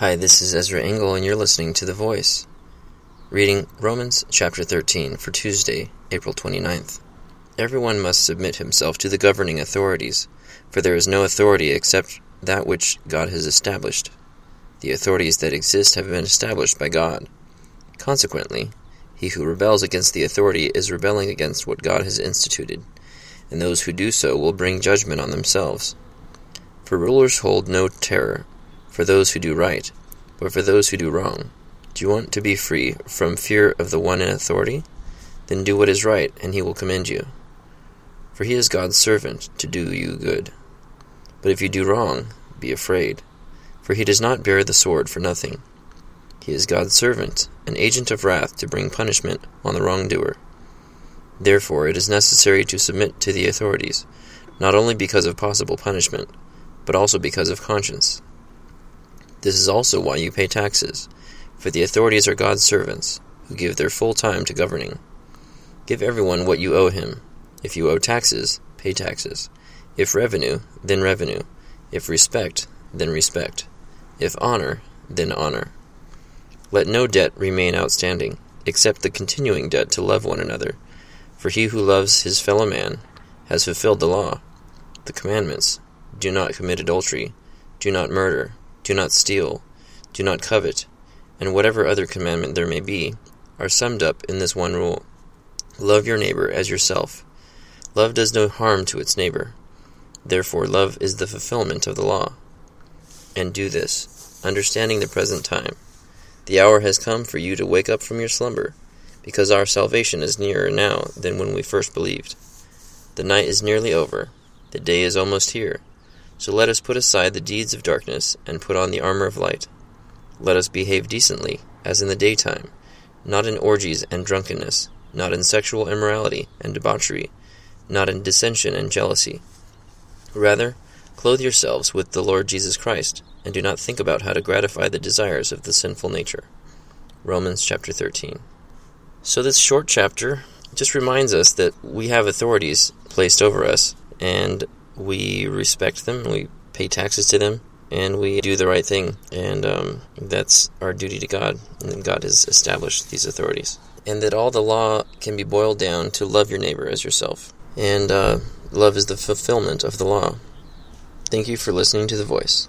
Hi, this is Ezra Engel, and you're listening to The Voice. Reading Romans chapter 13 for Tuesday, April 29th. Everyone must submit himself to the governing authorities, for there is no authority except that which God has established. The authorities that exist have been established by God. Consequently, he who rebels against the authority is rebelling against what God has instituted, and those who do so will bring judgment on themselves. For rulers hold no terror for those who do right, but for those who do wrong. Do you want to be free from fear of the one in authority? Then do what is right, and he will commend you. For he is God's servant to do you good. But if you do wrong, be afraid, for he does not bear the sword for nothing. He is God's servant, an agent of wrath to bring punishment on the wrongdoer. Therefore, it is necessary to submit to the authorities, not only because of possible punishment, but also because of conscience. This is also why you pay taxes, for the authorities are God's servants, who give their full time to governing. Give everyone what you owe him. If you owe taxes, pay taxes. If revenue, then revenue. If respect, then respect. If honor, then honor. Let no debt remain outstanding, except the continuing debt to love one another. For he who loves his fellow man has fulfilled the law. The commandments do not commit adultery, do not murder, do not steal, do not covet, and whatever other commandment there may be, are summed up in this one rule Love your neighbor as yourself. Love does no harm to its neighbor. Therefore, love is the fulfillment of the law. And do this, understanding the present time. The hour has come for you to wake up from your slumber, because our salvation is nearer now than when we first believed. The night is nearly over, the day is almost here. So let us put aside the deeds of darkness, and put on the armor of light. Let us behave decently, as in the daytime, not in orgies and drunkenness, not in sexual immorality and debauchery, not in dissension and jealousy. Rather, clothe yourselves with the Lord Jesus Christ, and do not think about how to gratify the desires of the sinful nature. Romans chapter 13. So, this short chapter just reminds us that we have authorities placed over us, and we respect them, we pay taxes to them, and we do the right thing. And um, that's our duty to God. And God has established these authorities. And that all the law can be boiled down to love your neighbor as yourself. And uh, love is the fulfillment of the law. Thank you for listening to The Voice.